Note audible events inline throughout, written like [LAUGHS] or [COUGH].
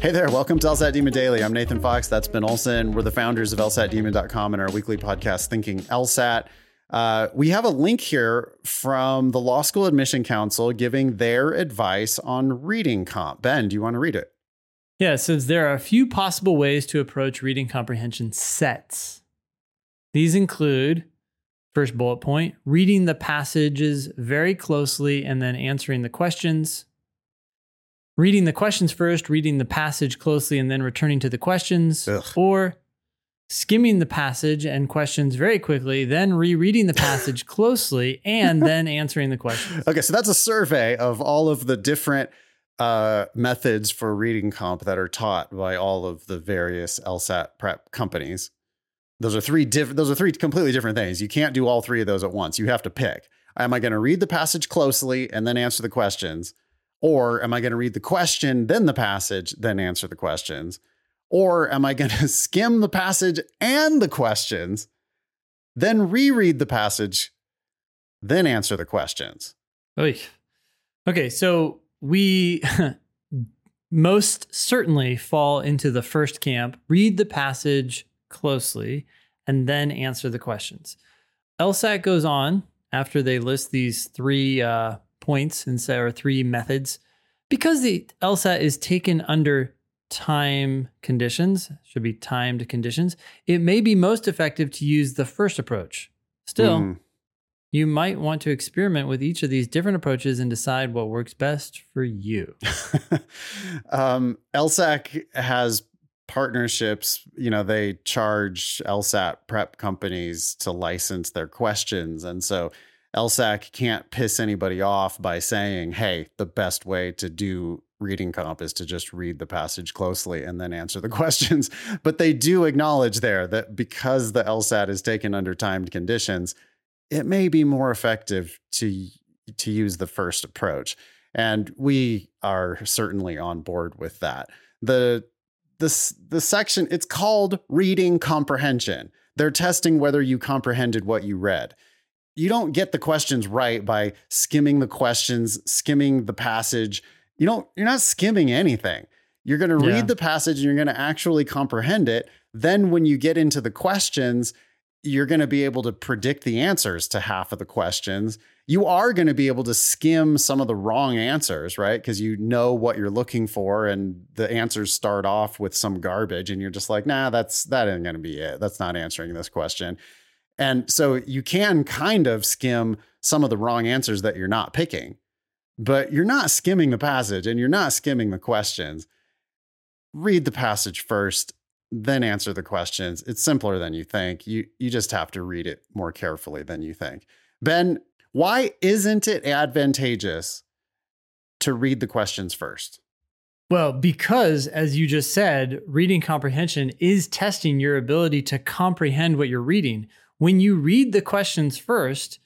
Hey there, welcome to LSAT Demon Daily. I'm Nathan Fox. That's Ben Olson. We're the founders of LSATdemon.com and our weekly podcast, Thinking LSAT. Uh, we have a link here from the Law School Admission Council giving their advice on reading comp. Ben, do you want to read it? Yeah, it says there are a few possible ways to approach reading comprehension sets. These include first bullet point, reading the passages very closely and then answering the questions reading the questions first, reading the passage closely, and then returning to the questions, Ugh. or skimming the passage and questions very quickly, then rereading the passage [LAUGHS] closely, and then answering the questions. Okay, so that's a survey of all of the different uh, methods for reading comp that are taught by all of the various LSAT prep companies. Those are three different. Those are three completely different things. You can't do all three of those at once. You have to pick. Am I going to read the passage closely and then answer the questions? Or am I going to read the question, then the passage, then answer the questions? Or am I going [LAUGHS] to skim the passage and the questions, then reread the passage, then answer the questions? Oy. Okay, so we [LAUGHS] most certainly fall into the first camp read the passage closely and then answer the questions. LSAT goes on after they list these three uh, points and say, or three methods. Because the LSAT is taken under time conditions, should be timed conditions, it may be most effective to use the first approach. Still, Mm. you might want to experiment with each of these different approaches and decide what works best for you. [LAUGHS] um, LSAC has partnerships. You know, they charge LSAT prep companies to license their questions. And so LSAC can't piss anybody off by saying, hey, the best way to do reading comp is to just read the passage closely and then answer the [LAUGHS] questions. But they do acknowledge there that because the LSAT is taken under timed conditions, it may be more effective to to use the first approach. And we are certainly on board with that. The this the section it's called reading comprehension. They're testing whether you comprehended what you read. You don't get the questions right by skimming the questions, skimming the passage. You don't you're not skimming anything. You're going to Yeah. read the passage and you're going to actually comprehend it. Then when you get into the questions, you're going to be able to predict the answers to half of the questions. You are going to be able to skim some of the wrong answers, right? Because you know what you're looking for, and the answers start off with some garbage, and you're just like, nah, that's that ain't going to be it. That's not answering this question. And so you can kind of skim some of the wrong answers that you're not picking, but you're not skimming the passage and you're not skimming the questions. Read the passage first then answer the questions. It's simpler than you think. You you just have to read it more carefully than you think. Ben, why isn't it advantageous to read the questions first? Well, because as you just said, reading comprehension is testing your ability to comprehend what you're reading. When you read the questions first,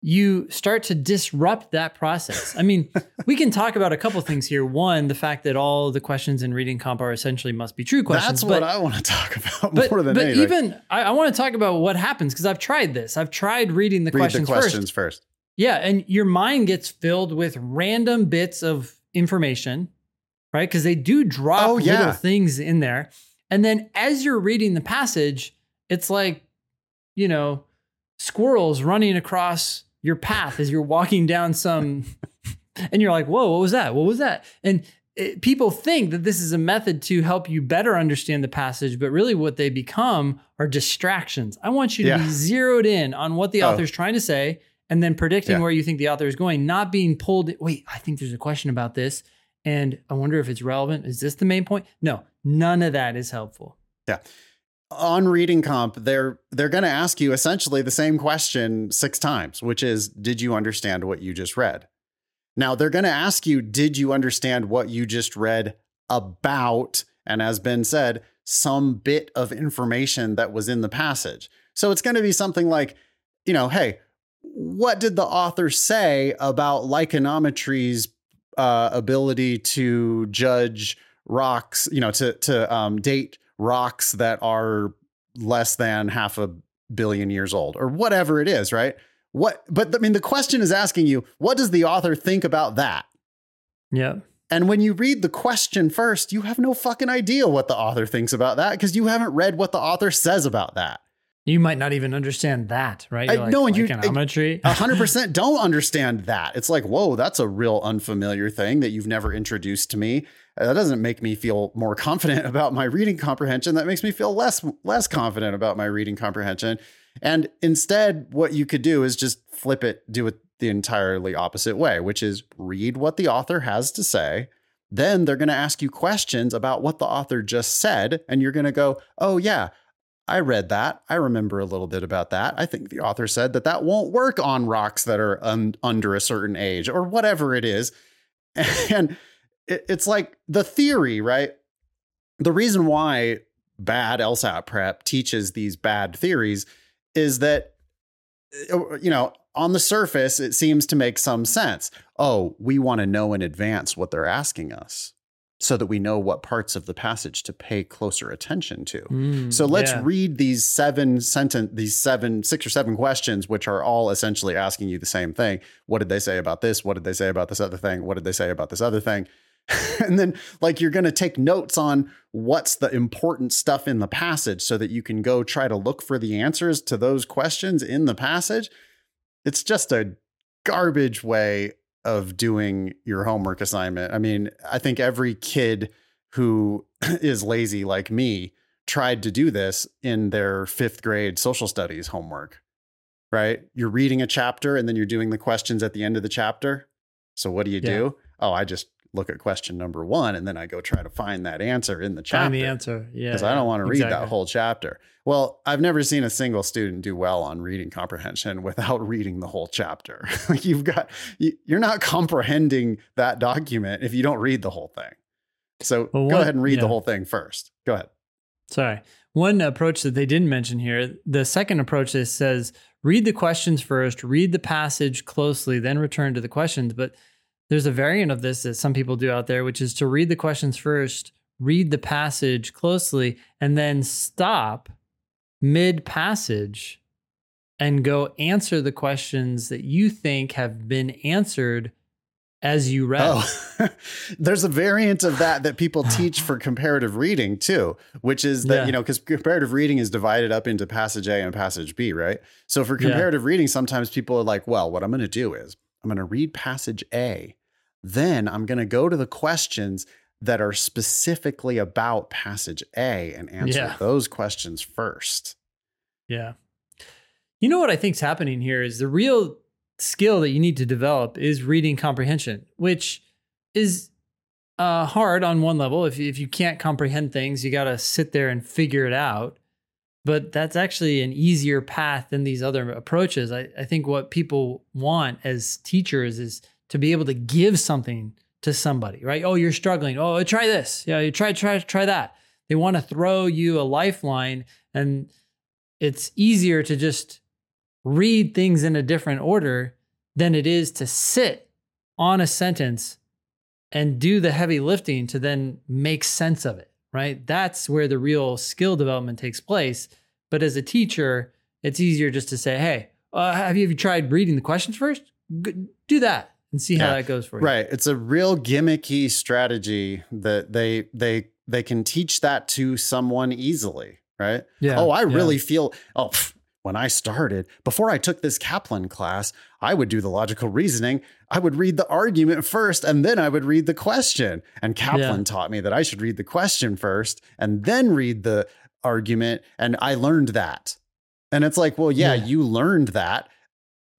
you start to disrupt that process. I mean, [LAUGHS] we can talk about a couple things here. One, the fact that all the questions in reading comp are essentially must be true questions. That's what I want to talk [LAUGHS] about but, more than but anything. even I, I want to talk about what happens because I've tried this. I've tried reading the read questions, the questions first. first. Yeah, and your mind gets filled with random bits of information, right? Because they do drop Oh, yeah. little things in there. And then as you're reading the passage, it's like, you know, squirrels running across your path as you're walking down some, [LAUGHS] and you're like, whoa, what was that? What was that? And it, people think that this is a method to help you better understand the passage, but really what they become are distractions. I want you to Yeah. be zeroed in on what the Oh. author's trying to say and then predicting Yeah. where you think the author is going, not being pulled. Wait, I think there's a question about this. And I wonder if it's relevant. Is this the main point? No, none of that is helpful. On reading comp, they're they're going to ask you essentially the same question 6 times, which is did you understand what you just read? Now, they're going to ask you did you understand what you just read about and as Ben said, some bit of information that was in the passage. So it's going to be something like, you know, hey, what did the author say about lichenometry's uh, ability to judge rocks, you know, to to um, date rocks that are less than half a billion years old or whatever it is, right? What? But I mean, the question is asking you, what does the author think about that? Yep. And when you read the question first, you have no fucking idea what the author thinks about that because you haven't read what the author says about that. You might not even understand that, right? You're like, no, and like you- lichenometry. A hundred percent don't understand that. It's like, whoa, that's a real unfamiliar thing that you've never introduced to me. That doesn't make me feel more confident [LAUGHS] about my reading comprehension. That makes me feel less less confident about my reading comprehension. And instead, what you could do is just flip it, do it the entirely opposite way, which is read what the author has to say. Then they're going to ask you questions about what the author just said, and you're going to go, "Oh yeah, I read that. I remember a little bit about that. I think the author said that that won't work on rocks that are un- under a certain age or whatever it is. [LAUGHS] And it, it's like the theory, right? The reason why bad LSAT prep teaches these bad theories is that, uh, you know, on the surface, it seems to make some sense. Oh, we want to know in advance what they're asking us so that we know what parts of the passage to pay closer attention to. Mm, So let's yeah. read these seven sentence, these seven, six or seven questions, which are all essentially asking you the same thing. What did they say about this? What did they say about this other thing? What did they say about this other thing? [LAUGHS] and then, like, you're going to take notes on what's the important stuff in the passage so that you can go try to look for the answers to those questions in the passage. It's just a garbage way of doing your homework assignment. I mean, I think every kid who [CLEARS THROAT] is lazy like me tried to do this in their fifth grade social studies homework, right? You're reading a chapter and then you're doing the questions at the end of the chapter. So what do you Yeah. do? Oh, I just look at question number one and then I go try to find that answer in the chapter. Find the answer. Yeah. Because I don't want to read that whole chapter. Well, I've never seen a single student do well on reading comprehension without [LAUGHS] reading the whole chapter. [LAUGHS] Like You've got, you- you're not comprehending that document if you don't read the whole thing. So Well, go ahead and read yeah. the whole thing first. Go ahead. Sorry. One approach that they didn't mention here, the second approach that says read the questions first, read the passage closely, then return to the questions. But there's a variant of this that some people do out there, which is to read the questions first, read the passage closely, and then stop mid passage and go answer the questions that you think have been answered as you read. Oh, [LAUGHS] there's a variant of that that people teach for comparative reading too, which is that, Yeah. you know, because comparative reading is divided up into passage A and passage B, right? So for Yeah. comparative reading, sometimes people are like, well, what I'm going to do is I'm going to read passage A. Then I'm going to go to the questions that are specifically about passage A and answer Yeah. those questions first. Yeah. You know what I think's happening here is the real skill that you need to develop is reading comprehension, which is uh, hard on one level. If if you can't comprehend things, you got to sit there and figure it out. But that's actually an easier path than these other approaches. I, I think what people want as teachers is to be able to give something to somebody, right? Oh, you're struggling. Oh, try this. Yeah, you try, try, try that. They want to throw you a lifeline, and it's easier to just read things in a different order than it is to sit on a sentence and do the heavy lifting to then make sense of it, right? That's where the real skill development takes place. But as a teacher, it's easier just to say, hey, uh, have, you, have you tried reading the questions first? G- do that and see how Yeah. that goes for you. Right. It's a real gimmicky strategy that they they they can teach that to someone easily, right? Yeah. Oh, I yeah. really feel oh pff, when I started, before I took this Kaplan class, I would do the logical reasoning. I would read the argument first and then I would read the question. And Kaplan Yeah. taught me that I should read the question first and then read the argument. And I learned that. And it's like, well, yeah, Yeah. you learned that,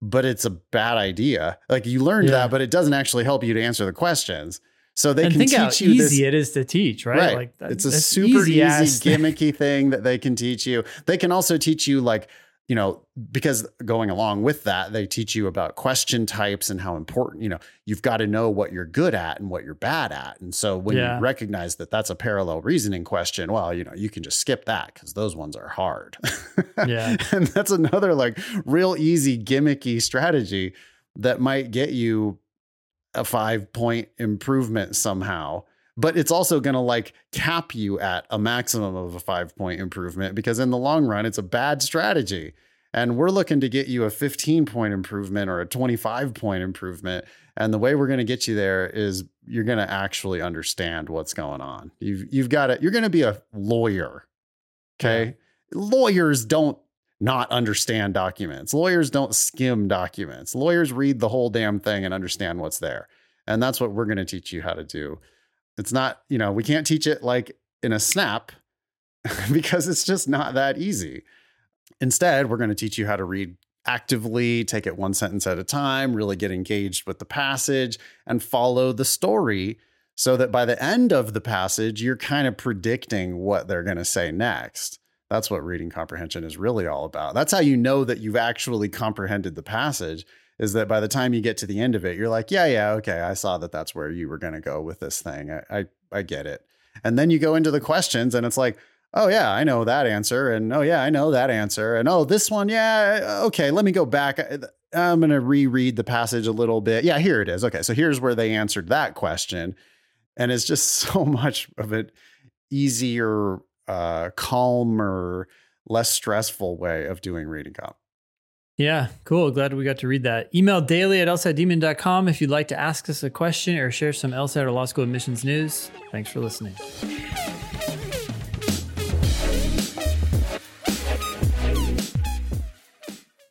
but it's a bad idea. Like you learned Yeah. that, but it doesn't actually help you to answer the questions. So they and can think teach how you easy this. it is to teach, right? Right. Like that- it's a super easy, ass gimmicky thing that they can teach you. They can also teach you like, you know, because going along with that, they teach you about question types and how important, you know, you've got to know what you're good at and what you're bad at. And so when Yeah. you recognize that that's a parallel reasoning question, well, you know, you can just skip that because those ones are hard. Yeah. [LAUGHS] and that's another like real easy gimmicky strategy that might get you a five point improvement somehow but it's also going to like cap you at a maximum of a five point improvement because in the long run it's a bad strategy and we're looking to get you a 15 point improvement or a 25 point improvement And the way we're going to get you there is you're going to actually understand what's going on. You've you've got it. You're going to be a lawyer. Okay? Yeah. Lawyers don't not understand documents. Lawyers don't skim documents. Lawyers read the whole damn thing and understand what's there. And that's what we're going to teach you how to do. It's not, you know, we can't teach it like in a snap [LAUGHS] because it's just not that easy. Instead, we're going to teach you how to read actively, take it one sentence at a time, really get engaged with the passage and follow the story so that by the end of the passage, you're kind of predicting what they're going to say next. That's what reading comprehension is really all about. That's how you know that you've actually comprehended the passage is that by the time you get to the end of it, you're like, yeah, yeah, okay, I saw that that's where you were going to go with this thing. I, I, I get it. And then you go into the questions and it's like, oh yeah, I know that answer, and oh yeah, I know that answer, and oh this one, yeah, okay, let me go back. I'm going to reread the passage a little bit. Yeah, here it is. Okay, so here's where they answered that question, and it's just [LAUGHS] so much of an easier, uh, calmer, less stressful way of doing reading comp. Yeah, cool. Glad we got to read that. Email daily at lsatdemon.com if you'd like to ask us a question or share some LSAT or law school admissions news. Thanks for listening.